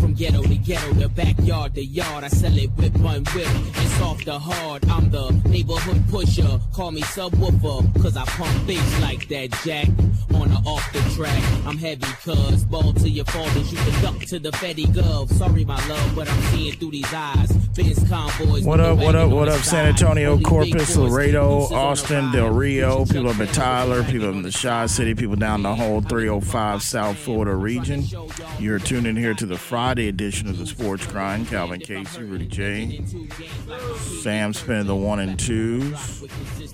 From ghetto to ghetto, the backyard to yard, I sell it whip one whip. It's off the hard. I'm the neighborhood pusher. Call me subwoofer, cause I pump bass like that jack. On or off the track, I'm heavy cuz. Ball to your fathers, you can duck to the Fetty Gov. Sorry, my love, but I'm seeing through these eyes. Convoys. What up, what up, what up, San. Antonio, Corpus, Laredo, exclusive on the Austin. Del Rio, people up in Tyler, people in the Shaw City, people down the whole 305 South Florida region. You're tuned in here to the Friday edition of the Sports Grind. Calvin Casey, Rudy J. Sam spinning the one and twos.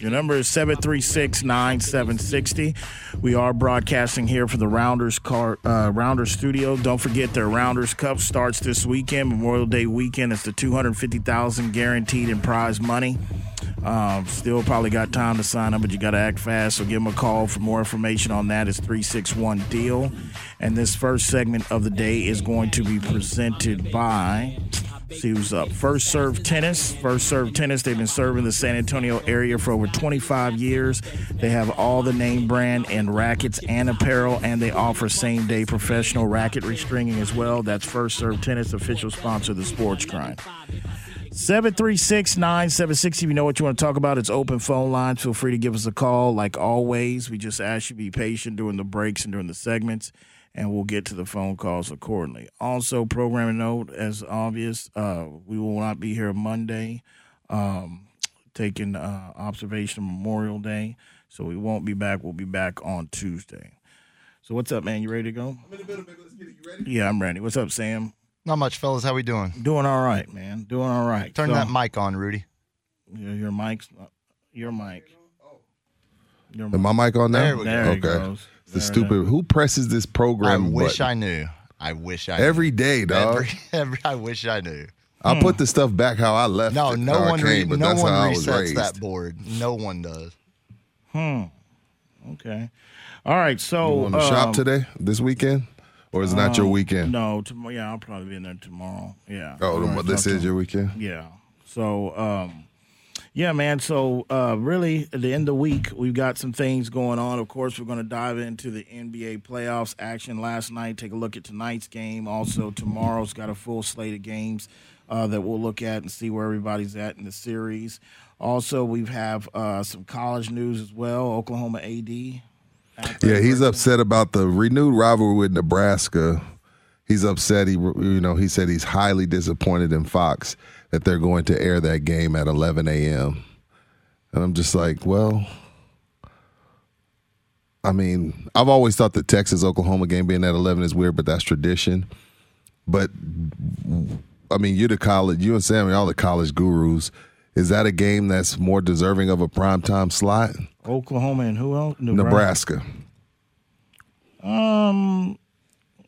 Your number is 736 9760. We are broadcasting here for the Rounders car, uh, Rounders Studio. Don't forget their Rounders Cup starts this weekend, Memorial Day weekend. It's the 250000 guaranteed in prize money. Um, still probably got time to sign up, but you got to act fast. So give them a call for more information on that. It's 361 Deal. And this first segment of the day is going to be presented by. See who's up. First Serve Tennis. First Serve Tennis. They've been serving the San Antonio area for over 25 years. They have all the name brand and rackets and apparel, and they offer same day professional racket restringing as well. That's First Serve Tennis, official sponsor of the Sports Grind. 736 9760. If you know what you want to talk about, it's open phone lines. Feel free to give us a call. Like always, we just ask you to be patient during the breaks and during the segments, and we'll get to the phone calls accordingly. Also, programming note as obvious, uh, we will not be here Monday, um, taking uh, observation Memorial Day. So we won't be back. We'll be back on Tuesday. So what's up, man? You ready to go? I'm in the middle, Let's get it. You ready? Yeah, I'm ready. What's up, Sam? Not much, fellas. How we doing? Doing all right, man. Doing all right. Turn So- that mic on, Rudy. Your, your mic's your mic. Your Am my mic on now? There we go. There it okay. goes. The There it stupid. Who presses this program. I program? wish button? I knew. I wish I Every knew. day, dog. Every, every, I wish I knew. I put the stuff back how I left. No, it, no how I one, re- came, but no that's one how I was resets raised. that board. No one does. Hmm. Okay. All right. So You want to shop um, today, this weekend, or is it not your weekend? No, tomorrow. Yeah, I'll probably be in there tomorrow. Yeah. Oh, right, this is your weekend. Yeah. So, um, yeah, man. So, uh, really, at the end of the week, we've got some things going on. Of course, we're going to dive into the NBA playoffs action last night. Take a look at tonight's game. Also, tomorrow's got a full slate of games uh, that we'll look at and see where everybody's at in the series. Also, we have uh, some college news as well. Oklahoma AD. Yeah, he's upset about the renewed rivalry with Nebraska. He's upset. He, you know, he said he's highly disappointed in Fox that they're going to air that game at 11 a.m. And I'm just like, well, I mean, I've always thought the Texas Oklahoma game being at 11 is weird, but that's tradition. But I mean, you're the college, you and Sammy, all the college gurus. Is that a game that's more deserving of a primetime slot? Oklahoma and who else? Nebraska. Um,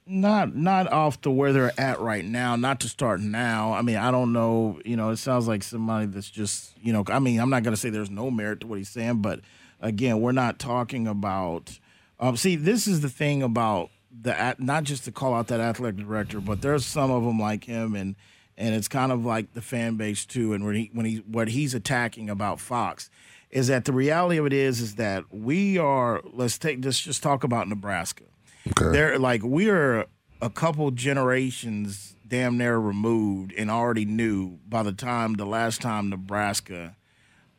not not off to where they're at right now. Not to start now. I mean, I don't know. You know, it sounds like somebody that's just you know. I mean, I'm not going to say there's no merit to what he's saying, but again, we're not talking about. Um, see, this is the thing about the not just to call out that athletic director, but there's some of them like him, and and it's kind of like the fan base too. And when he when he what he's attacking about Fox is that the reality of it is is that we are. Let's take let's just talk about Nebraska Okay. they're like we're a couple generations damn near removed and already knew by the time the last time Nebraska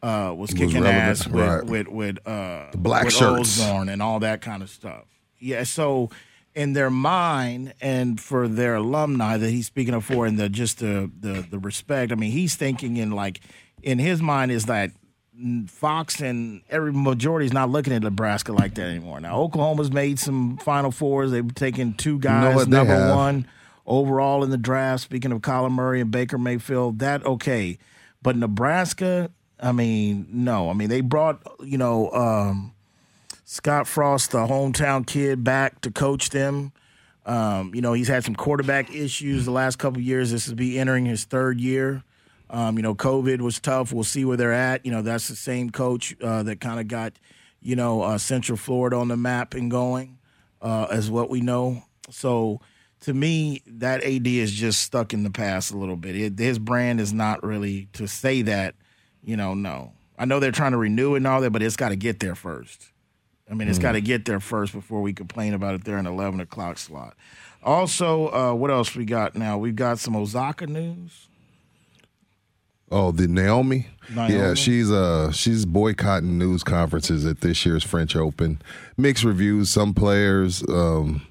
uh, was kicking relevant, ass with right. with with uh, black with shirts. And all that kind of stuff. Yeah, so in their mind and for their alumni that he's speaking of for and the just the the the respect. I mean, he's thinking in like in his mind is that Fox and every majority is not looking at Nebraska like that anymore. Now Oklahoma's made some Final Fours. They've taken two guys number one overall in the draft. Speaking of Kyler Murray and Baker Mayfield, that okay, but Nebraska, I mean, no. I mean, they brought you know um, Scott Frost, the hometown kid, back to coach them. Um, you know, he's had some quarterback issues the last couple years. This is be entering his third year. Um, you know, COVID was tough. We'll see where they're at. You know, that's the same coach uh, that kind of got, you know, uh, Central Florida on the map and going, uh, as what we know. So, to me, that AD is just stuck in the past a little bit. It, his brand is not really to say that. You know, no. I know they're trying to renew it and all that, but it's got to get there first. I mean, it's got to get there first before we complain about it there in 11 o'clock slot. Also, uh, what else we got now? We've got some Osaka news. Oh, the Naomi? Naomi? Yeah, she's uh she's boycotting news conferences at this year's French Open. Mixed reviews. Some players, um,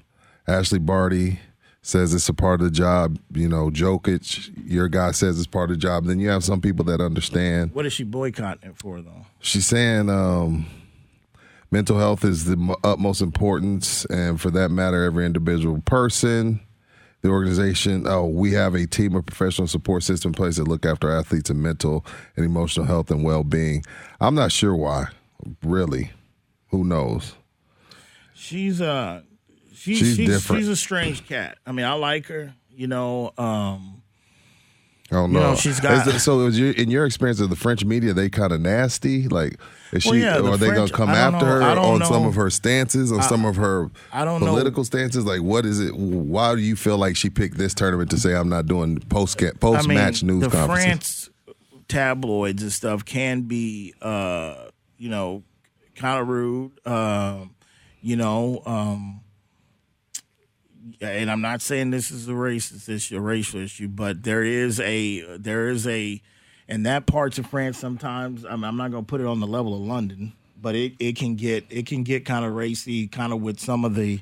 Ashleigh Barty says it's a part of the job. You know, Jokic, your guy says it's part of the job. Then you have some people that understand. What is she boycotting it for, though? She's saying um, mental health is the utmost importance, and for that matter, every individual person. The organization, oh, we have a team of professional support system in place that look after athletes and mental and emotional health and well being. I'm not sure why, really. Who knows? She's uh, she's She's she's, different. she's a strange cat. I mean, I like her. You know, um, I don't You know. know, she's got- Is it- so, is your, in your experience of the French media, they kind of nasty. Like, is Well, she? yeah, the are they gonna come after know. her I on some of her stances, on some of her I don't know. political stances? Like, what is it? Why do you feel like she picked this tournament to say I'm not doing post post match I mean, news the? France tabloids and stuff can be, uh, you know, kind of rude. Um, you know, um, and I'm not saying this is a racist issue, a racial issue, but there is a there is a, and that parts of France sometimes. I'm, I'm not going to put it on the level of London, but it, it can get it can get kind of racy, kind of with some of the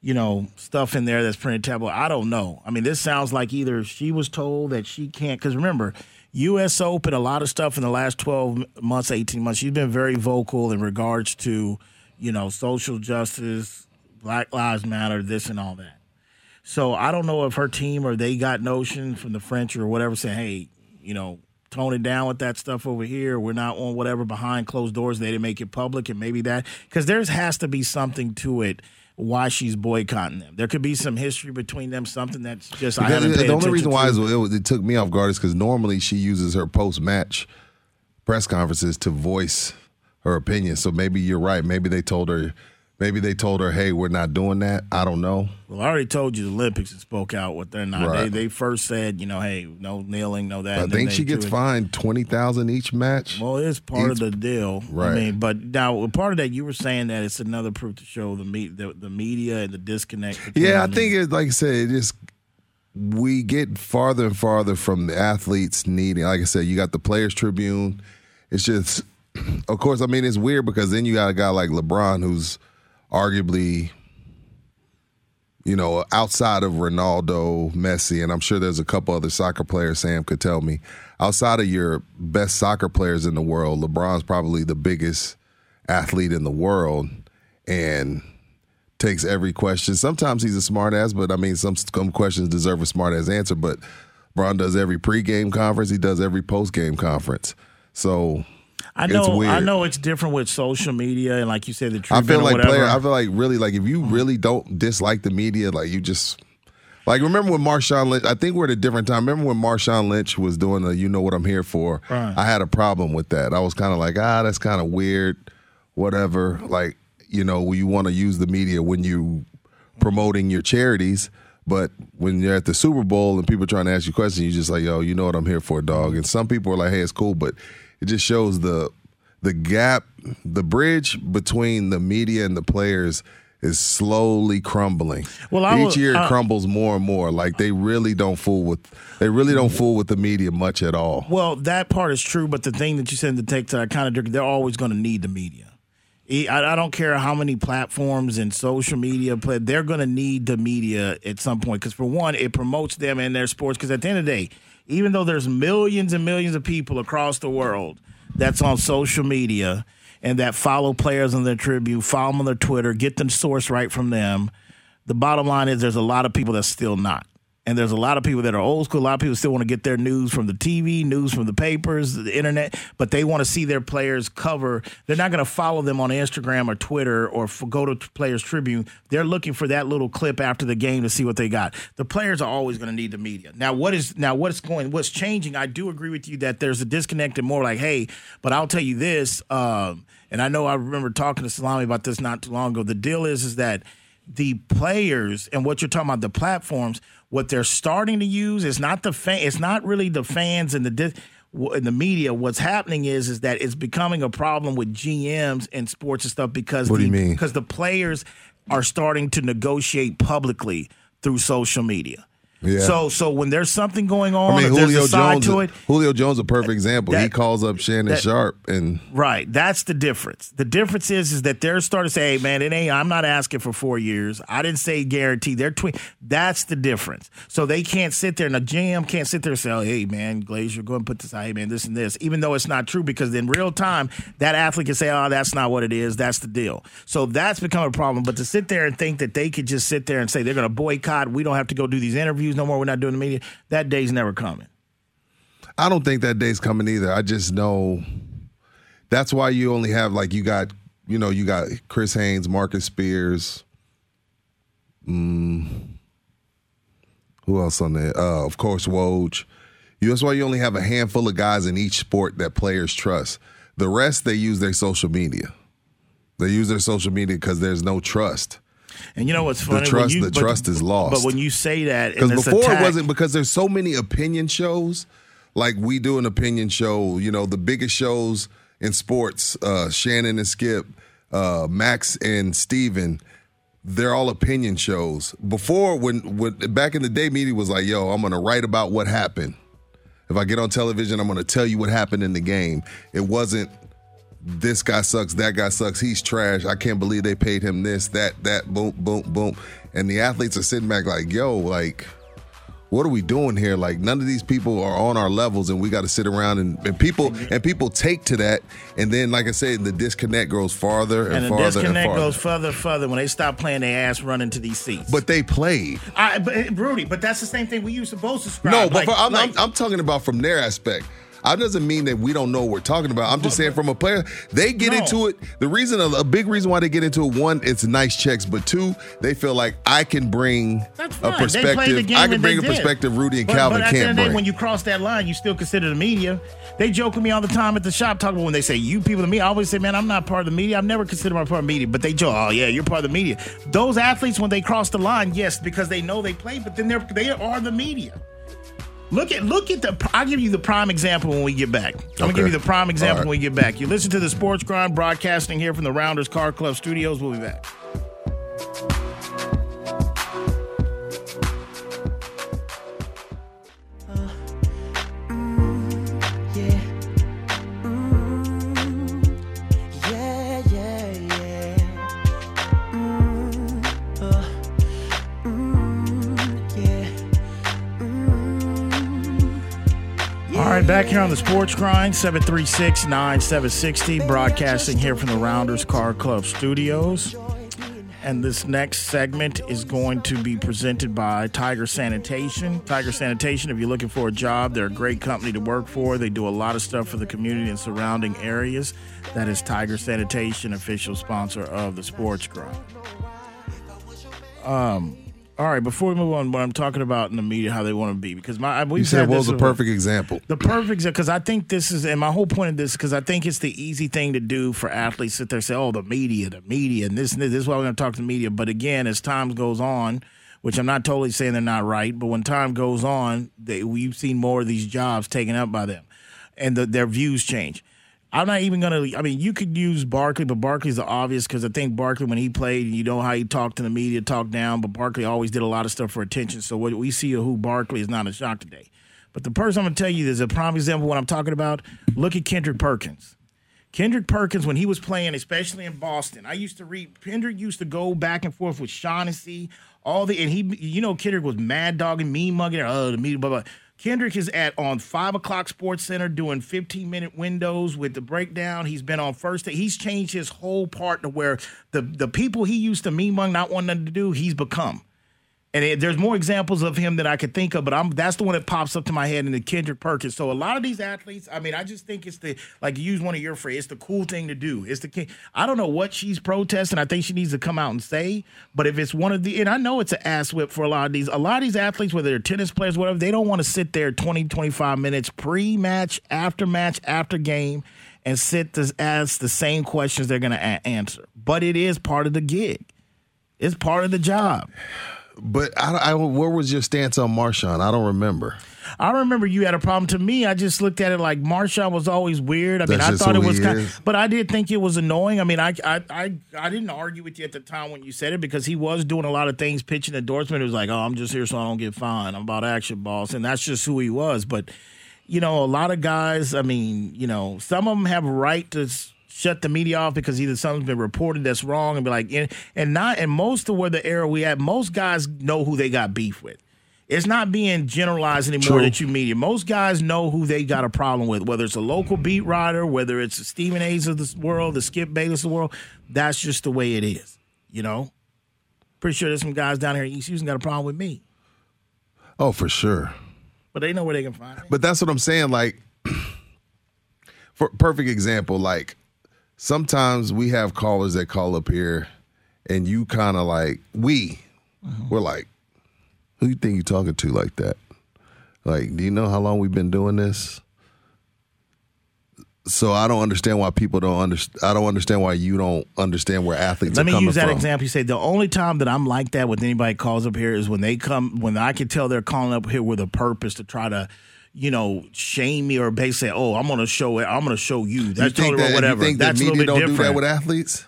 you know, stuff in there that's printed tabloid. I don't know. I mean, this sounds like either she was told that she can't, because remember, U.S. Open, a lot of stuff in the last 12 months, 18 months, she's been very vocal in regards to, you know, social justice, Black Lives Matter, this and all that. So I don't know if her team or they got notion from the French or whatever saying, hey, you know, tone it down with that stuff over here. We're not on whatever behind closed doors. They didn't make it public and maybe that because there has to be something to it why she's boycotting them. There could be some history between them, something that's just I haven't the only reason why to. it, it took me off guard is because normally she uses her post match press conferences to voice her opinion. So maybe you're right. Maybe they told her. Maybe they told her, "Hey, we're not doing that." I don't know. Well, I already told you the Olympics had spoke out what they're not. Right. They they first said, you know, hey, no kneeling, no that. I and think she gets fined twenty thousand each match. Well, it's part of the deal. right? I mean, but now part of that you were saying that it's another proof to show the me the, the media and the disconnect. Yeah, I think it's like I said, it just we get farther and farther from the athletes needing. Like I said, you got the Players Tribune. It's just, of course, I mean, it's weird because then you got a guy like LeBron who's arguably, you know, outside of Ronaldo, Messi, and I'm sure there's a couple other soccer players. Sam could tell me outside of your best soccer players in the world, LeBron's probably the biggest athlete in the world, and takes every question. Sometimes he's a smart ass, but I mean, some, some questions deserve a smart ass answer. But LeBron does every pregame conference, he does every postgame conference. So I know I know it's different with social media and like you said the truth. I feel like player. I feel like really like if you really don't dislike the media, like you just like remember when Marshawn Lynch. I think we're at a different time. Remember when Marshawn Lynch was doing the "You Know What I'm Here For"? Right. I had a problem with that. I was kind of like, ah, that's kind of weird. Whatever. Like you know, you want to use the media when you promoting your charities. But when you're at the Super Bowl and people trying to ask you questions, you just like, yo, you know what I'm here for, dog. And some people are like, hey, it's cool, but it just shows the the gap, the bridge between the media and the players is slowly crumbling. Well, I each was- year it I- crumbles more and more. Like they really don't fool with they really don't fool with the media much at all. Well, that part is true, but the thing that you said to take to kind of they're always going to need the media. I, don't care how many platforms and social media play, they're going to need the media at some point because for one, it promotes them and their sports. Because at the end of the day, even though there's millions and millions of people across the world that's on social media and that follow players on their tribute, follow them on their Twitter, get the source right from them. The bottom line is there's a lot of people that's still not. And there's a lot of people that are old school. A lot of people still want to get their news from the TV, news from the papers, the internet, but they want to see their players cover. They're not going to follow them on Instagram or Twitter or go to Players Tribune. They're looking for that little clip after the game to see what they got. The players are always going to need the media. Now, what is now what's going? What's changing? I do agree with you that there's a disconnect and more like, hey, but I'll tell you this. Um, and I know I remember talking to Salami about this not too long ago. The deal is is that the players and what you're talking about the platforms what they're starting to use is not the fan it's not really the fans and the dis- in the media what's happening is is that it's becoming a problem with GMs and sports and stuff because What do you mean? because the players are starting to negotiate publicly through social media. Yeah. So so when there's something going on, I mean, Julio a side Jones. to it, Julio Jones, a perfect example. he calls up Shannon that- Sharpe, and Right. That's the difference. The difference is is that they're starting to say, hey, man, it ain't I'm not asking for four years. I didn't say guarantee. They're twin that's the difference. So they can't sit there and a GM can't sit there and say, oh, hey man, Glazer, go and put this out, hey man, this and this, even though it's not true, because in real time, that athlete can say, Oh, that's not what it is, that's the deal. So that's become a problem. But to sit there and think that they could just sit there and say they're gonna boycott, we don't have to go do these interviews no more, we're not doing the media, that day's never coming. I don't think that day's coming either. I just know that's why you only have like you got you know you got Chris Haynes, Marcus Spears. Mm, who else on there? Uh, of course, Woj. You- That's why you only have a handful of guys in each sport that players trust. The rest they use their social media. They use their social media because there's no trust. And you know what's funny? When trust- you- the but- trust is lost. But when you say that, Because before attack- it wasn't because there's so many opinion shows. Like we do an opinion show, you know, the biggest shows in sports, uh, Shannon and Skip, uh, Max and Steven, they're all opinion shows. Before when when back in the day, media was like, yo, I'm gonna write about what happened. If I get on television, I'm gonna tell you what happened in the game. It wasn't this guy sucks, that guy sucks, he's trash. I can't believe they paid him this, that, that, boom, boom, boom. And the athletes are sitting back like, yo, like, what are we doing here? Like none of these people are on our levels and we got to sit around and, and people and people take to that and then like I said, the disconnect goes farther and, farther and the farther and disconnect farther. goes further, further when they stop playing their ass running to these seats. but they played. I, but Rudy, but that's the same thing we used to both subscribe. No, but like, for, I'm, like- I'm, I'm talking about from their aspect. I doesn't mean that we don't know what we're talking about. I'm just saying from a player, they get No. into it. The reason, a big reason why they get into it, one, it's nice checks, but two, they feel like I can bring a fine. They the perspective. game I can bring a did. perspective Rudy and but, Calvin but at can't end of day, bring. when you cross that line, you still consider the media. They joke with me all the time at the shop talking about when they say you people to me. I always say, man, I'm not part of the media. I've never considered myself part of the media. But they joke, oh yeah, you're part of the media. Those athletes when they cross the line, yes, because they know they play, but then they're they are the media. Look at look at the. I'll give you the prime example when we get back. I'm gonna Okay. give you the prime example right. when we get back. You listen to the Sports Grind broadcasting here from the Rounders Car Club Studios. We'll be back. Back here on the Sports Grind, 736 9760, broadcasting here from the Rounders Car Club Studios. And this next segment is going to be presented by Tiger Sanitation. Tiger Sanitation, if you're looking for a job, they're a great company to work for. They do a lot of stuff for the community and surrounding areas. That is Tiger Sanitation, official sponsor of the Sports Grind. Um, all right, before we move on, what I'm talking about in the media, how they want to be, because my we said was a perfect example? the perfect because I think this is, and my whole point of this because I think it's the easy thing to do for athletes sit there and say, "Oh, the media, the media," and this and this. This is why we're going to talk to the media. But again, as time goes on, which I'm not totally saying they're not right, but when time goes on, they, we've seen more of these jobs taken up by them, and the, their views change. I'm not even gonna. I mean, you could use Barkley, but Barkley's the obvious because I think Barkley, when he played, you know how he talked to the media, talked down. But Barkley always did a lot of stuff for attention. So what we see of who Barkley is not a shock today. But the person I'm gonna tell you is a prime example of what I'm talking about. Look at Kendrick Perkins. Kendrick Perkins, when he was playing, especially in Boston, I used to read. Kendrick used to go back and forth with Shaughnessy, all the, and he, you know, Kendrick was mad dogging, mean mugging, oh, the media, blah blah. Kendrick is at on five o'clock Sports Center doing 15 minute windows with the breakdown. He's been on first. Day. He's changed his whole part to where the the people he used to meme among not wanting to do, he's become. And it, there's more examples of him that I could think of, but I'm that's the one that pops up to my head in the Kendrick Perkins. So a lot of these athletes, I mean, I just think it's the like use one of your phrases, it's the cool thing to do. It's the I don't know what she's protesting. I think she needs to come out and say. But if it's one of the, and I know it's an ass whip for a lot of these, a lot of these athletes, whether they're tennis players, whatever, they don't want to sit there 20, 25 minutes pre-match, after match, after game, and sit to ask the same questions they're going to a- answer. But it is part of the gig. It's part of the job. But I, I, where was your stance on Marshawn? I don't remember. I remember you had a problem. To me, I just looked at it like Marshawn was always weird. I mean, That's I thought it was kind, is. but I did think it was annoying. I mean, I, I, I, I didn't argue with you at the time when you said it because he was doing a lot of things, pitching endorsement. It was like, oh, I'm just here so I don't get fined. I'm about action balls, and that's just who he was. But you know, a lot of guys. I mean, you know, some of them have right to. Shut the media off because either something's been reported that's wrong and be like, and, and not, and most of where the era we at, most guys know who they got beef with. It's not being generalized anymore True. that you media. Most guys know who they got a problem with, whether it's a local beat writer, whether it's the Stephen A's of the world, the Skip Bayless of the world. That's just the way it is, you know? Pretty sure there's some guys down here in East Houston got a problem with me, Oh, for sure. but they know where they can find me. But that's what I'm saying. Like, for perfect example, like sometimes we have callers that call up here, and you kind of like we, uh-huh. we're like, who you think you talking to like that? Like, do you know how long we've been doing this? So I don't understand why people don't understand. I don't understand why you don't understand where athletes Let are me use that from. example. You say the only time that I'm like that with anybody calls up here is when they come when I can tell they're calling up here with a purpose to try to, you know, shame me or basically say, "Oh, I'm going to show it. I'm going to show you." You That's think totally that, whatever. You think That's that a media little bit don't different. do that with athletes?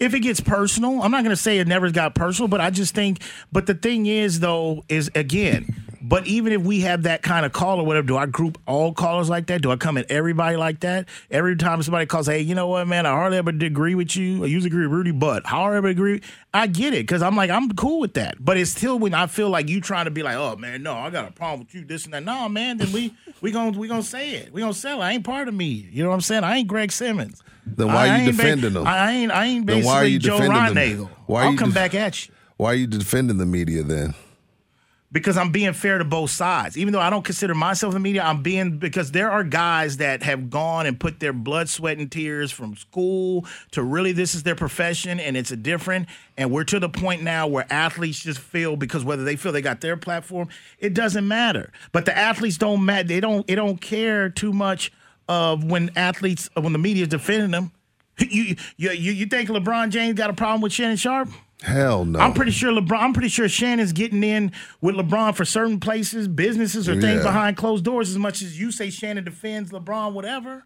if it gets personal, I'm not going to say it never got personal, but I just think. But the thing is, though, is again, but even if we have that kind of call or whatever, do I group all callers like that? Do I come at everybody like that? Every time somebody calls, hey, you know what, man, I hardly ever agree with you. I usually agree with Rudy, but however I agree, I get it because I'm like, I'm cool with that. But it's still when I feel like you trying to be like, oh man, no, I got a problem with you, this and that. No, man, then we we gonna we gonna say it. We gonna sell it. I ain't part of me. You know what I'm saying? I ain't Greg Simmons. Then why I are you ain't ba- defending them? I ain't. I ain't Then basically why are you Joe defending them? Why are I'll come def- back at you Why are you defending the media then? Because I'm being fair to both sides. Even though I don't consider myself the media, I'm being because there are guys that have gone and put their blood, sweat, and tears from school to really this is their profession and it's a different. And we're to the point now where athletes just feel because whether they feel they got their platform, it doesn't matter. But the athletes don't matter. They don't. They don't care too much of when athletes when the media is defending them. You you you, you think LeBron James got a problem with Shannon Sharpe? Hell no. I'm pretty sure LeBron. I'm pretty sure Shannon's getting in with LeBron for certain places, businesses, or things Yeah. behind closed doors. As much as you say Shannon defends LeBron, whatever.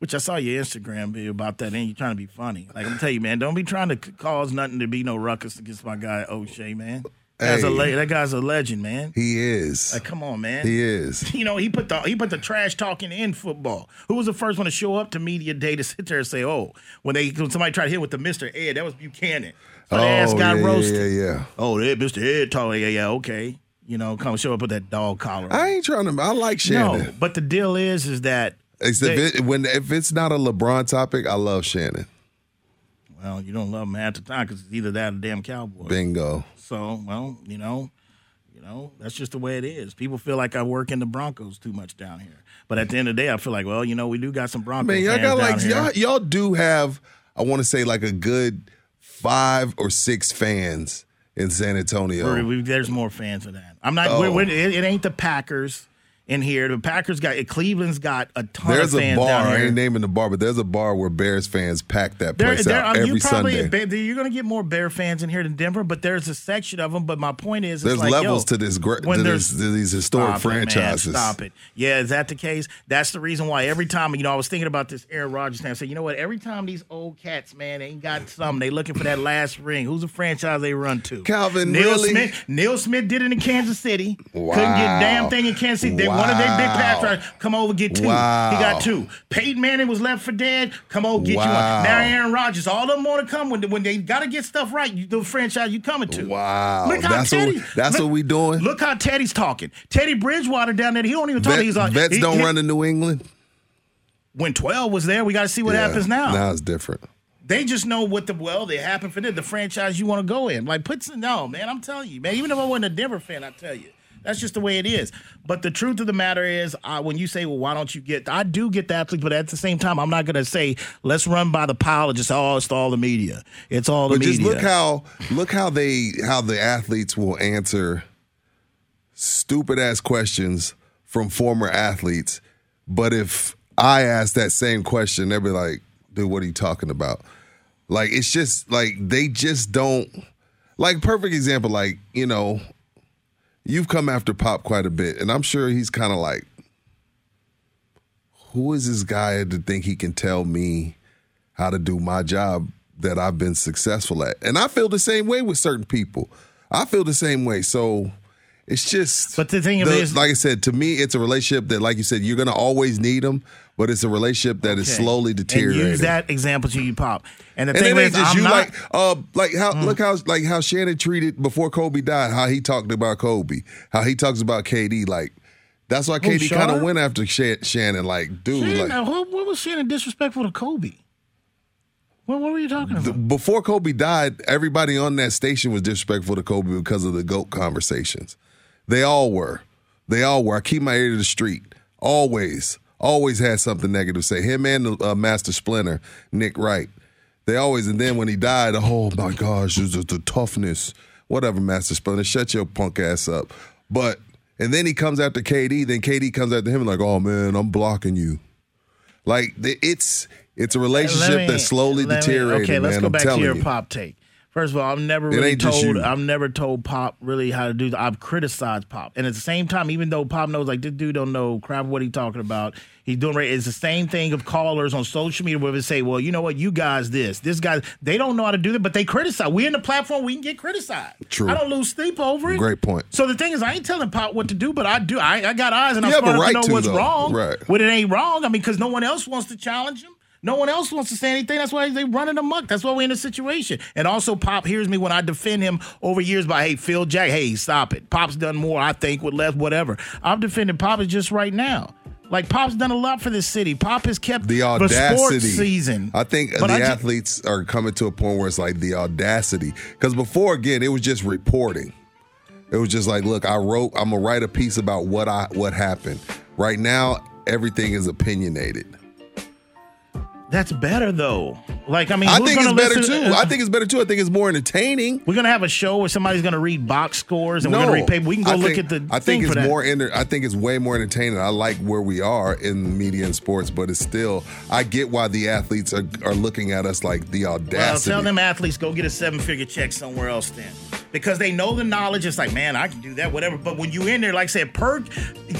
Which I saw your Instagram video about that, and you're trying to be funny. Like I'm telling you, man, don't be trying to cause nothing to be no ruckus against my guy O'Shea, man. That's a Hey. le- that guy's a legend, man. He is. Like, come on, man. He is. You know, he put the he put the trash talking in football. Who was the first one to show up to media day to sit there and say, "Oh, when they when somebody tried to hit with the Mister Ed, that was Buchanan." So the oh, ass oh, got yeah, roasted. yeah, yeah. Oh, that Mister Ed talking. Yeah, yeah, okay. You know, come show up with that dog collar. I ain't trying to. I like no, Shannon. but the deal is, is that they- it, when if it's not a LeBron topic, I love Shannon. Well, you don't love him half the time because it's either that or damn cowboy. Bingo. So, well, you know, you know, that's just the way it is. People feel like I work in the Broncos too much down here. But at the end of the day, I feel like, well, you know, we do got some Broncos Man, y'all fans got like y'all, y'all do have. I want to say like a good five or six fans in San Antonio. We- there's more fans of that. I'm not. Oh. We're, we're, it, it ain't the Packers in here. The Packers got. Cleveland's got a ton There's of a bar. I ain't naming the bar, but there's a bar where Bears fans pack that There, place there, out uh, every you probably, Sunday. You're going to get more Bear fans in here than Denver, but there's a section of them. But my point is, it's There's like, levels yo, to this great when to, there's- this, to these historic Stop it, man. franchises. Stop it. Yeah, is that the case? That's the reason why every time, you know, I was thinking about this Aaron Rodgers thing. I said, you know what? Every time these old cats, man, ain't got something, they looking for that last ring. Who's the franchise they run to? Calvin, Neil really? Smith. Neil Smith did it in Kansas City. Wow. Couldn't get damn thing in Kansas City. They one of their big pass rushers. Come over, get two. Wow. He got two. Peyton Manning was left for dead. Come over, get Wow. you one. Now Aaron Rodgers. All of them want to come when, when they got to get stuff right. You, the franchise you coming to. Wow. Look how That's what- Teddy, that's look- what we doing? Look how Teddy's talking. Teddy Bridgewater down there. He don't even talk. Vet- He's like vets he- don't he- run in New England. When twelve was there, we got to see what Yeah, happens now. Now it's different. They just know what the well they happen for them, the franchise you want to go in. Like put some no, man. I'm telling you, man. Even if I wasn't a Denver fan, I tell you. That's just the way it is. But the truth of the matter is, uh, when you say, "Well, why don't you get?" I do get the athletes, but at the same time, I'm not going to say, "Let's run by the pile and just oh, it's all the media. It's all the But just media." look how look how they how the athletes will answer stupid ass questions from former athletes. But if I ask that same question, they'll be like, dude, what are you talking about? Like it's just like they just don't like perfect example, like, you know, you've come after Pop quite a bit, and I'm sure he's kind of like, who is this guy to think he can tell me how to do my job that I've been successful at? And I feel the same way with certain people. I feel the same way. So it's just. But the thing it is- like I said, to me, it's a relationship that, like you said, you're going to always need them, but it's a relationship that is Okay. slowly And deteriorating. use that example to you, pop. And the And thing it is, I'm you not. like uh like how Mm. look how like how Shannon treated before Kobe died, how he talked about Kobe, how he talks about KD. Like that's why KD kind of went after Sha- Shannon. Like, dude, Shannon, like what, what was Shannon disrespectful to Kobe? What, what were you talking about? before Kobe died, everybody on that station was disrespectful to Kobe because of the GOAT conversations. They all were. They all were. I keep my ear to the street. Always. Always had something negative to say. Him and the uh, Master Splinter, Nick Wright. They always, and then when he died, oh my gosh, was the toughness. Whatever, Master Splinter, shut your punk ass up. But, and then he comes after KD, then KD comes after him like, oh man, I'm blocking you. Like, the- it's, it's a relationship me- that's slowly deteriorating, Okay, let's man. go back to your you. pop take. First of all, I've never It really told. I've never told Pop really how to do I've criticized Pop. And at the same time, even though Pop knows like this dude don't know crap what he talking about, he's doing right. It's the same thing of callers on social media where they say, Well, you know what, you guys this, this guy they don't know how to do that, but they criticize. We in the platform, we can get criticized. True. I don't lose sleep over it. Great point. So the thing is, I ain't telling Pop what to do, but I do. I, I got eyes and I'm You a smart right to know to, what's though. wrong. Right. When it ain't wrong. I mean, because no one else wants to challenge him. No one else wants to say anything. That's why they running amok. That's why we're in this situation. And also, Pop hears me when I defend him over years by, hey, Phil Jack, hey, stop it. Pop's done more, I think, with less, whatever. I'm defending Pop is just right now. Like Pop's done a lot for this city. Pop has kept the the audacity sports season. I think But the I athletes are coming to a point where it's like the audacity. Because before, again, it was just reporting. It was just like, look, I wrote, I'm gonna write a piece about what I what happened. Right now, everything is opinionated. That's better though. Like I mean, I think it's better listen- too. I think it's better too. I think it's more entertaining. we're gonna have a show where somebody's gonna read box scores and we're gonna read paper. We can go I look think- at the I think it's more. Enter, I think it's way more entertaining. I like where we are in media and sports, but it's still. I get why the athletes are, are looking at us like the audacity. Well, tell them athletes go get a seven figure check somewhere else then. Because they know the knowledge. It's like, man, I can do that, whatever. But when you in there, like I said, Perk,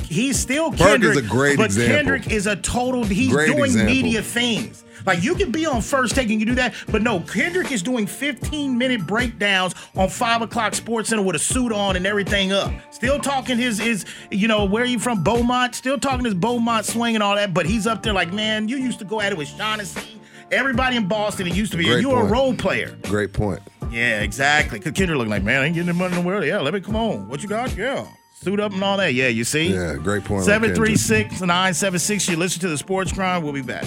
he's still Perk Kendrick. is a great but example. Kendrick is a total, he's Great doing example. media things. Like you can be on first take and you do that, but no, Kendrick is doing 15 minute breakdowns on five o'clock sports center with a suit on and everything up. Still talking his his, you know, where are you from? Beaumont, still talking his Beaumont swing and all that, but he's up there like, man, you used to go at it with Shaughnessy. Everybody in Boston, it used to be. Great You're a role player. Great point. Yeah, exactly. Cause Kendrick look like, man, I ain't getting the money in the world. Yeah, let me come on. What you got? Yeah. Suit up and all that. Yeah, you see? Yeah, great point. on Seven Kendrick. three six nine seven six. You listen to the sports crime. We'll be back.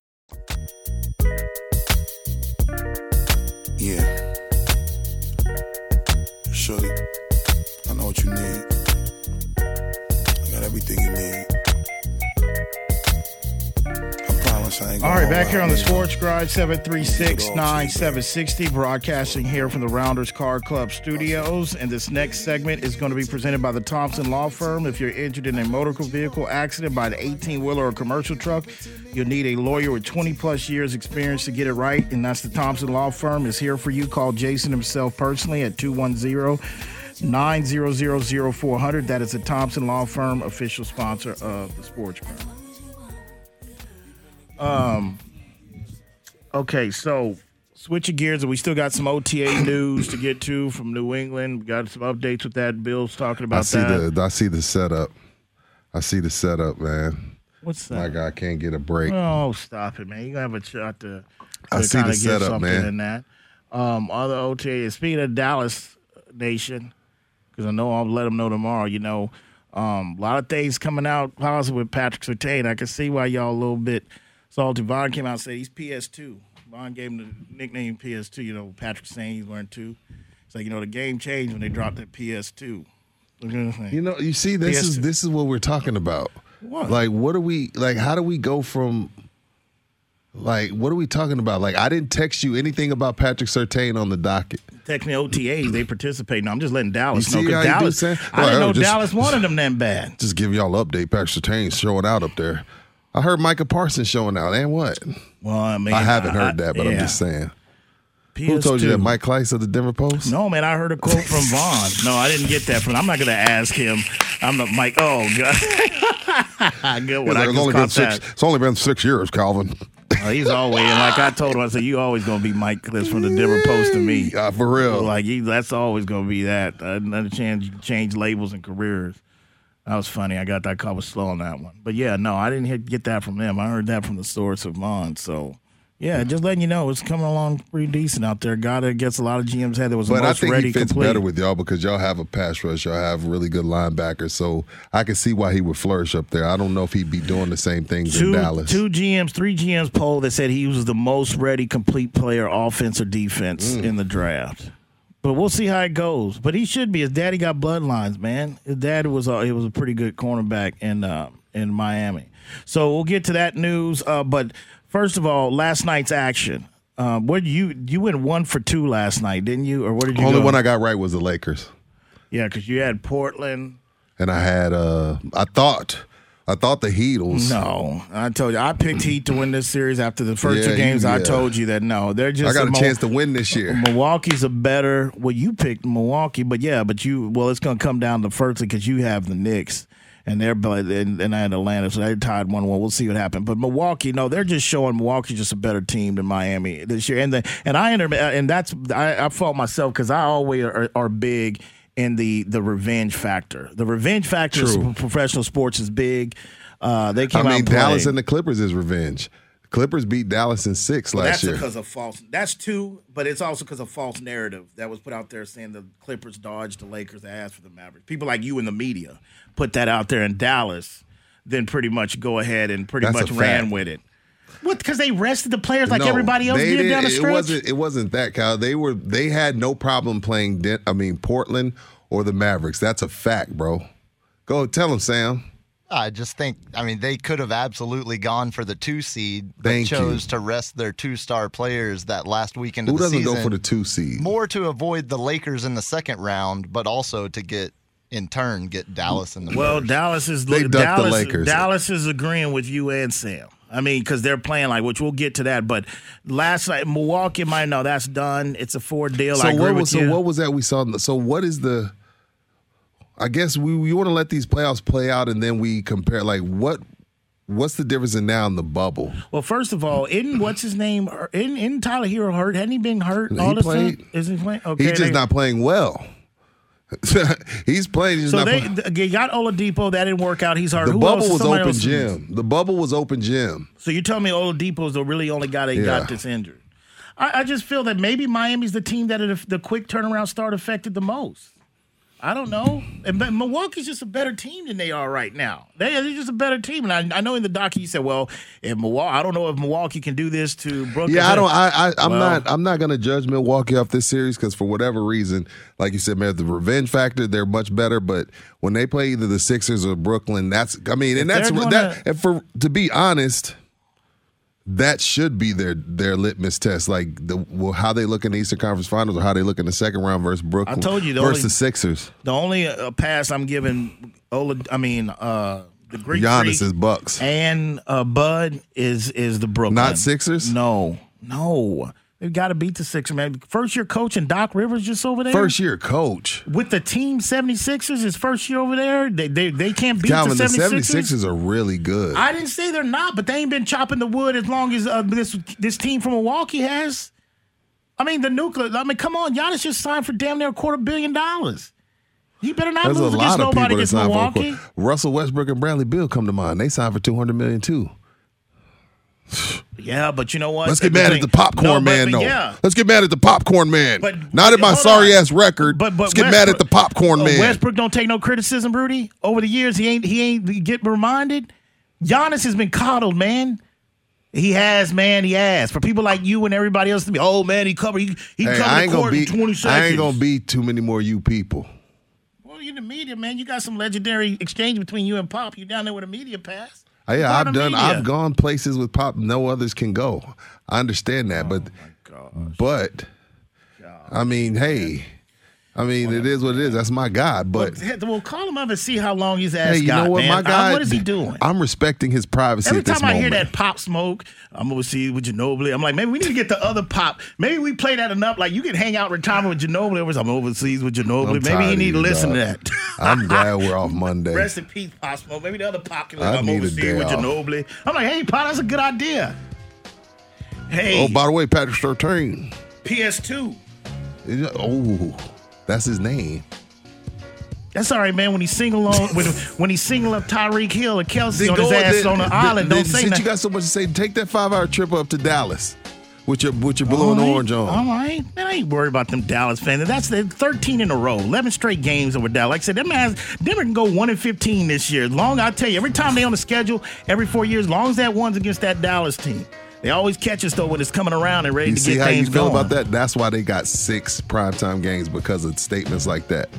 Yeah. Shorty, I know what you need. I got everything you need. I promise honest. I ain't All right, back here on the Sports Grind, 736-9760, broadcasting here from the Rounders Car Club studios. And this next segment is going to be presented by the Thompson Law Firm. If you're injured in a motor vehicle accident by an 18-wheeler or commercial truck, you'll need a lawyer with 20-plus years experience to get it right. And that's the Thompson Law Firm is here for you. Call Jason himself personally at 210- 9000400. That is the Thompson Law Firm, official sponsor of the Sports Grind. Um, okay, so switching gears, and we still got some OTA news to get to from New England. We got some updates with that. Bill's talking about I see that. the I see the setup. I see the setup, man. What's that? My that? guy can't get a break. Oh, stop it, man! You gonna have a shot to, I to see kinda the get setup, something man. in that. Um, other OTA. Speaking of Dallas Nation, because I know I'll let them know tomorrow. You know, um, a lot of things coming out positive with Patrick Surtain. I can see why y'all a little bit salty. Von came out and said he's PS2. Von gave him the nickname PS2. You know, Patrick saying he's wearing two. It's like you know the game changed when they dropped the PS2. Look at this thing. You know, you see, this PS2. is this is what we're talking about. What? Like, what are we like? How do we go from? Like, what are we talking about? Like, I didn't text you anything about Patrick Surtain on the docket. Technically, OTAs they participate. No, I'm just letting Dallas know how because you do, Dallas. Sam? I didn't know just- Dallas wanted them that bad. Just give y'all an update. Patrick Surtain's showing out up there. I heard Micah Parsons showing out, and what? Well, I mean, I haven't I- heard that, but I'm just saying. PS2. Who told you that? Mike Klis of the Denver Post? No, man, I heard a quote from Von. No, I didn't get that from. I'm not going to ask him. I'm not Mike. Oh, God. Good one. I it's, only been six, that. it's only been six years, Calvin. Uh, he's always, and like I told him, I said, you always going to be Mike Klis from the Denver Post to me. Uh, for real. Like, he, that's always going to be that. Uh, Another chance you change labels and careers. That was funny. I got that call was slow on that one. But yeah, no, I didn't hit, get that from them. I heard that from the source of Von. So, yeah, just letting you know, it's coming along pretty decent out there. Got it gets a lot of GMs had that was But I think ready he fits complete. better with y'all because y'all have a pass rush. Y'all have really good linebackers. So I can see why he would flourish up there. I don't know if he'd be doing the same things in two, Dallas. two GMs, three GMs poll that said he was the most ready, complete player, offense or defense Mm. in the draft. But we'll see how it goes. But he should be. His daddy got bloodlines, man. His dad was a, he was a pretty good cornerback in uh, in Miami. So we'll get to that news. Uh, but first of all, last night's action. Uh, what you you went one for two last night, didn't you? Or what did you? Only go? one I got right was the Lakers. yeah, because you had Portland. And I had uh I thought I thought the Heatles. No, I told you I picked Heat to win this series after the first Yeah, two games. I told you that no, they're just I got a Mo- chance to win this year. Milwaukee's a better. Well, you picked Milwaukee, but yeah, but you. Well, it's going to come down to firstly because you have the Knicks. And they're and, and I had Atlanta, so they tied one one. We'll see what happens. But Milwaukee, no, they're just showing Milwaukee's just a better team than Miami this year. And the and I and that's I, I fault myself because I always are, are big in the the revenge factor. The revenge factor in professional sports is big. Uh, they came out mean Dallas and the Clippers is revenge. Clippers beat Dallas in six Well, last that's year. because of false. That's two, but it's also because of false narrative that was put out there saying the Clippers dodged the Lakers' ass for the Mavericks. People like you in the media put that out there in Dallas, then pretty much go ahead and pretty That's much ran fact. with it. What? Because they rested the players like No, everybody else did down the didn't- stretch. It wasn't. It wasn't that, Kyle. They were. They had no problem playing. Den- I mean, Portland or the Mavericks. That's a fact, bro. Go tell them, Sam. I just think, I mean, they could have absolutely gone for the two seed, but Thank you. chose to rest their two star players that last weekend Who of the doesn't season. go for the two seed? More to avoid the Lakers in the second round, but also to get, in turn, get Dallas in the well, first. Dallas is They ducked the Dallas, Lakers. Dallas is agreeing with you and Sam. I mean, because they're playing like, which we'll get to that. But last night, Milwaukee might know that's done. It's a four deal. I So agree what with was? you. So what was that we saw? So what is the? I guess we we want to let these playoffs play out, and then we compare. Like what? What's the difference in now in the bubble? Well, first of all, isn't what's his name? Isn't, isn't Tyler Herro hurt? Hadn't he been hurt He all this played. time? Is he playing? Okay, He's just they- not playing well. he's playing. He's So not. they, play- they got Oladipo. That didn't work out. He's hurt. the Who bubble else? was Somebody open gym. The bubble was open gym. So you tell me Oladipo's the really only guy that Yeah. got this injured. I, I just feel that maybe Miami's the team that it, the quick turnaround start affected the most. I don't know. And Milwaukee's just a better team than they are right now. They, they're just a better team. And I, I know in the doc you said, well, if Milwaukee, I don't know if Milwaukee can do this to Brooklyn. Yeah, I don't. I, I I'm Well- not. I'm not going to judge Milwaukee off this series because for whatever reason, like you said, man, the revenge factor, they're much better. But when they play either the Sixers or Brooklyn, that's. I mean, and that's that. And for to be honest, that should be their their litmus test. Like the well, how they look in the Eastern Conference Finals or how they look in the second round versus Brooklyn. I told you the versus only- the Sixers. The only uh, pass I'm giving Ola, I mean, uh, the Greek Giannis Freak is Bucks. and uh, Bud is is the Brooklyn. Not Sixers? No, no. They've got to beat the Sixers, man. First year coach and Doc Rivers just over there. First year coach. with the team 76ers, his first year over there. They they, they can't beat Calvin, the the 76ers. 76ers are really good. I didn't say they're not, but they ain't been chopping the wood as long as uh, this this team from Milwaukee has. I mean, the nuclear. I mean, come on, Giannis just signed for damn near a quarter billion dollars. He better not There's lose against nobody against Milwaukee. Russell Westbrook and Bradley Beal come to mind. They signed for 200 million too. Yeah, but you know what? Let's get mad at the popcorn No, man, but though. Yeah. Let's get mad at the popcorn man. But- Not at my sorry on. ass record. But, but Let's get mad at the popcorn uh, man. Westbrook don't take no criticism, Rudy. Over the years, he ain't he ain't get reminded. Giannis has been coddled, man. He has, man. He has. For people like you and everybody else to be, oh man, he covered. He, he Hey, covered the court in be. twenty seconds. I ain't gonna be too many more you people. Well, you're the media, man. You got some legendary exchange between you and Pop. You down there with a media pass. Yeah, I've done. media. I've gone places with pop no others can go. I understand that, but but I mean, hey, I mean, it is what it is. That's my guy. But Well, well, call him up and see how long he's ass hey, you got, know what, man. my Uh, guy? what is he doing? I'm respecting his privacy. Every at this time I hear that pop smoke, I'm gonna overseas with Ginobili. I'm like, maybe we need to get the other pop. Maybe we play that enough. Like you can hang out retirement with Ginobili. I'm overseas with Ginobili. I'm maybe he need to listen dog. to that. I'm glad we're off Monday. Rest in peace, Pop Smoke. Maybe the other pop can like, I'm overseas with off. Ginobili. I'm like, hey, pop, that's a good idea. Hey, Oh, by the way, Patrick Surtain. PS2. Oh, that's his name. That's all right, man. When he single on when when he single up Tyreek Hill and Kelce Then on his go- ass then- on the then- island, then don't say since nothing. you got so much to say, take that five hour trip up to Dallas with your with your blue All and right, orange on. All right, man. I ain't worried about them Dallas fans. That's the 13 in a row, 11 straight games over Dallas. Like I said, them guys, Denver can go one and 15 this year. Long I tell you, every time they on the schedule, every four years, long as that one's against that Dallas team, they always catch us though when it's coming around and ready You to see get how you feel going. about that? That's why they got six primetime games because of statements like that.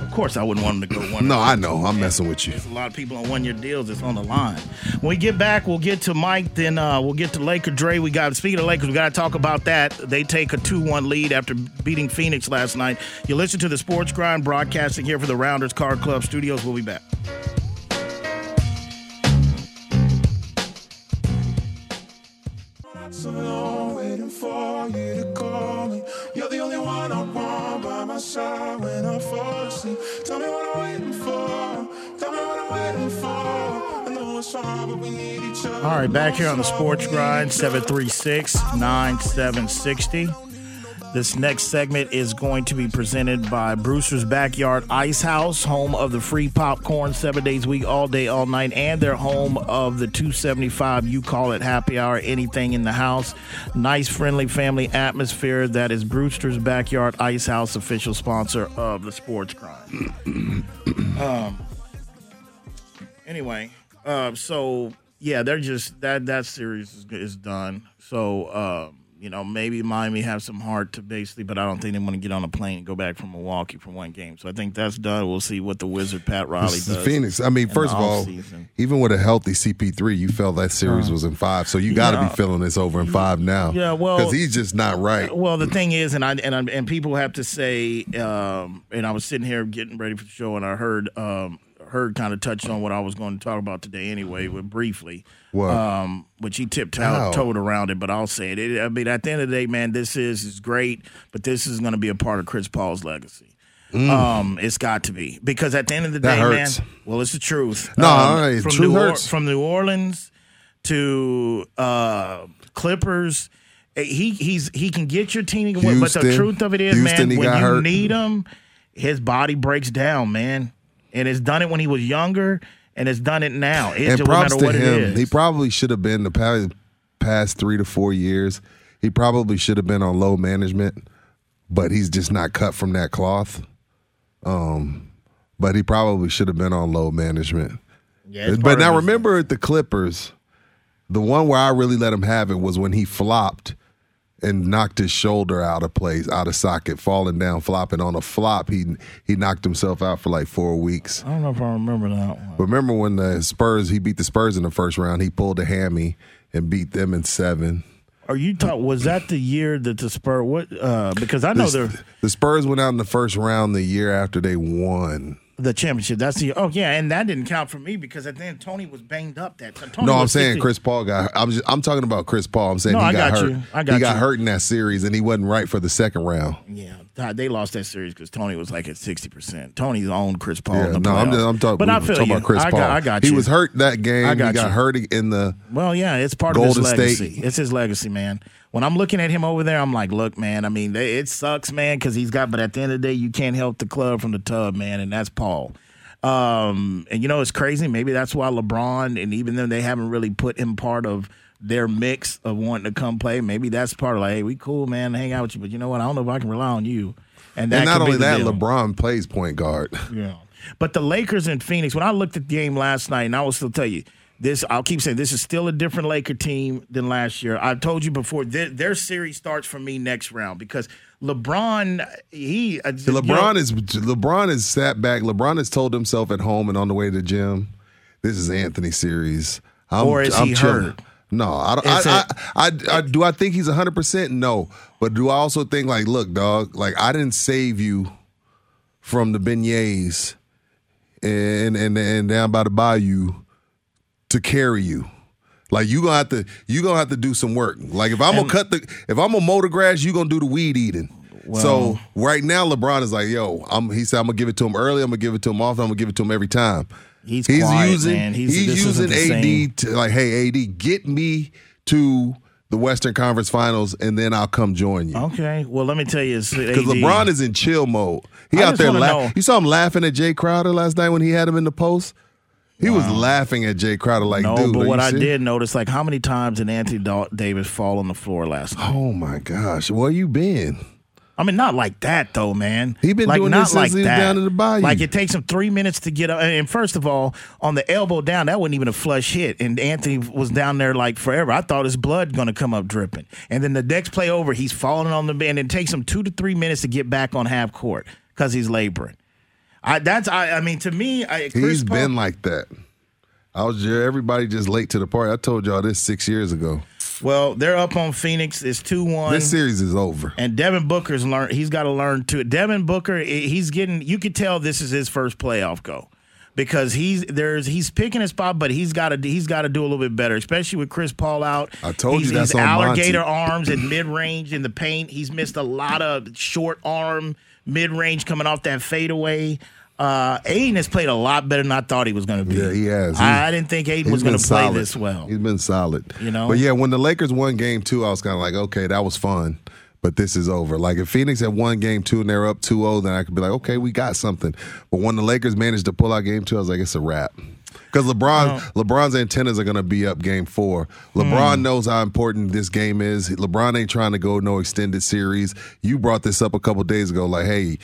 Of course, I wouldn't want them to go one. No, I know. I'm messing with you. There's a lot of people on one-year deals that's on the line. When we get back, we'll get to Mike. Then uh, we'll get to Laker Dre. We got speaking of Lakers, we got to talk about that. They take a two-one lead after beating Phoenix last night. You listen to the Sports Grind broadcasting here for the Rounders Car Club Studios. We'll be back. Waiting for you to call me. You're the only one I want by my side when I fall asleep. Tell me what I'm waiting for. Tell me what I'm waiting for. All right, back here on the Sports Grind, 736-9760. This next segment is going to be presented by Brewster's Backyard Ice House, home of the free popcorn seven days a week, all day, all night, and they're home of the 275 You Call It Happy Hour, anything in the house. Nice, friendly family atmosphere. That is Brewster's Backyard Ice House, official sponsor of the Sports Grind. um, anyway, uh, so yeah, they're just that that series is, is done. So um, you know, maybe Miami have some heart to basically, but I don't think they want to get on a plane and go back from Milwaukee for one game. So I think that's done. We'll see what the Wizard Pat Riley This is does. Phoenix. I mean, first of all, offseason. even with a healthy CP3, you felt that series was in five. So you got to Yeah. be feeling this over in five now. Yeah, well- because he's just not right. Well, the thing is, and I and I, and people have to say, um, and I was sitting here getting ready for the show, and I heard um, heard kind of touched on what I was going to talk about today anyway, but briefly. What? Um, which he tiptoed around it, but I'll say it. it. I mean, at the end of the day, man, this is is great, but this is going to be a part of Chris Paul's legacy. Um, it's got to be because at the end of the Mm. That day, hurts. man. Well, it's the truth. No, um, right, from truth New Or- hurts. from New Orleans to uh, Clippers. eh, He he's he can get your team to win, but the truth of it is, Houston, man, when you hurt. need him, his body breaks down, man. And it's done it when he was younger, and it's done it now. It and no props matter to him. He probably should have been the past, past three to four years. He probably should have been on low management, but he's just not cut from that cloth. Um, but he probably should have been on low management. Yeah, but now remember at the Clippers, the one where I really let him have it was when he flopped and knocked his shoulder out of place, out of socket, falling down, flopping on a flop. He he knocked himself out for like four weeks. I don't know if I remember that one. Remember when the Spurs he beat the Spurs in the first round? He pulled a hammy and beat them in seven. Are you talk? Was that the year that the Spurs? What? Uh, because I know The, they're the Spurs went out in the first round the year after they won. The championship. That's the. Oh yeah, and that didn't count for me because at then Tony was banged up. That Tony no, I'm saying 60 Chris Paul got. I'm just. I'm talking about Chris Paul. I'm saying No, he I got, got hurt. you. I got he got you. hurt in that series, and he wasn't right for the second round. Yeah, they lost that series because Tony was like at sixty percent. Tony's owned Chris Paul. Yeah, no, I'm, just, I'm talking. But I feel talking you. about Chris I Paul. Got, I got he was hurt that game. I got he got you. hurt in the. Well, yeah, it's part Golden of his State. legacy. It's his legacy, man. When I'm looking at him over there, I'm like, look, man. I mean, it sucks, man, because he's got. But at the end of the day, you can't help the club from the tub, man, and that's Paul. Um, and you know, it's crazy. Maybe that's why LeBron, and even though they haven't really put him part of their mix of wanting to come play, maybe that's part of like, hey, we cool, man, hang out with you. But you know what? I don't know if I can rely on you. And that and not only that, deal. LeBron plays point guard. Yeah. But the Lakers in Phoenix, when I looked at the game last night, and I will still tell you, this I'll keep saying this is still a different Laker team than last year. I've told you before, their, their series starts for me next round because LeBron, he uh, you know- LeBron is LeBron is sat back. LeBron has told himself at home and on the way to the gym, "This is Anthony series." I'm, Or is I'm he chilling. hurt? No, I don't. I, I, I, I, do. I think he's 100. percent No, but do I also think like, look, dog, like I didn't save you from the beignets and and and down by the bayou to carry you. Like you gonna have to you gonna have to do some work. Like if I'm gonna cut the if I'm gonna mow the grass, you gonna do the weed eating. so right now LeBron is like, yo, I'm he said I'm gonna give it to him early, I'm gonna give it to him often, I'm gonna give it to him every time. He's quiet, using man. He's- he's, using AD same. to like, hey AD, get me to the Western Conference Finals and then I'll come join you. Okay. Well, let me tell you, Because LeBron is in chill mode. He I out there laughing. You saw him laughing at Jae Crowder last night when he had him in the post. He was laughing at Jae Crowder like, no, dude. but what I serious? did notice, like, how many times did Anthony Davis fall on the floor last night? Oh my gosh, where you been? I mean, not like that though, man. He been like, doing not this since like he was that. down in the bayou. Like it takes him three minutes to get up. And first of all, on the elbow down, that wasn't even a flush hit, and Anthony was down there like forever. I thought his blood going to come up dripping. And then the next play over, he's falling on the bend. It takes him two to three minutes to get back on half court because he's laboring. I that's I, I mean to me, I, Chris He's Paul- been like that. I was everybody just late to the party. I told y'all this six years ago. well. They're up on Phoenix. It's two one. This series is over. And Devin Booker's learned. He's got to learn to Devin Booker, he's getting. You could tell this is his first playoff go because he's there's he's picking his spot, but he's got to he's got to do a little bit better, especially with Chris Paul out. I told he's, you that's he's alligator arms at mid range in the paint. He's missed a lot of short arm mid range coming off that fadeaway. Uh, Ayton has played a lot better than I thought he was going to be. Yeah, he has. I, I didn't think Ayton was going to play this well. He's been solid. You know? But yeah, when the Lakers won game two, I was kind of like, okay, that was fun. But this is over. Like if Phoenix had won game two and they're up 2-0, then I could be like, okay, we got something. But when the Lakers managed to pull out game two, I was like, it's a wrap. Because LeBron, LeBron's antennas are going to be up game four. LeBron mm. knows how important this game is. LeBron ain't trying to go no extended series. You brought this up a couple days ago, like, hey,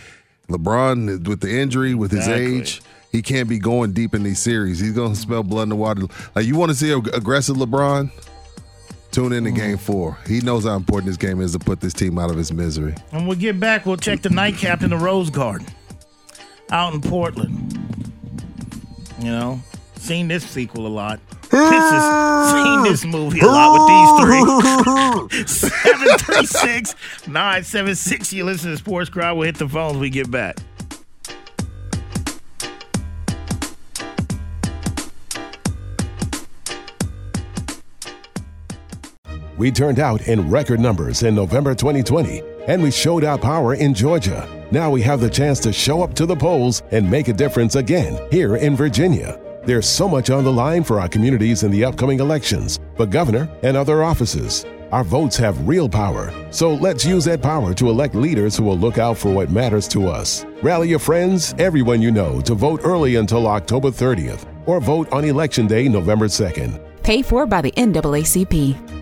LeBron with the injury, with his age, he can't be going deep in these series. He's going to smell blood in the water. Like you want to see ag- aggressive LeBron? Tune in to mm. game four. He knows how important this game is to put this team out of its misery. And we'll get back, we'll check the nightcap in the Rose Garden out in Portland. You know, seen this sequel a lot. This is seen this movie a lot with these three. 736 976. You listen to Sports Grind. We'll hit the phones we get back. We turned out in record numbers in November 2020, and we showed our power in Georgia. Now we have the chance to show up to the polls and make a difference again here in Virginia. There's so much on the line for our communities in the upcoming elections, for governor and other offices. Our votes have real power, so let's use that power to elect leaders who will look out for what matters to us. Rally your friends, everyone you know, to vote early until October 30th, or vote on Election Day, November 2nd. Paid for by the NAACP.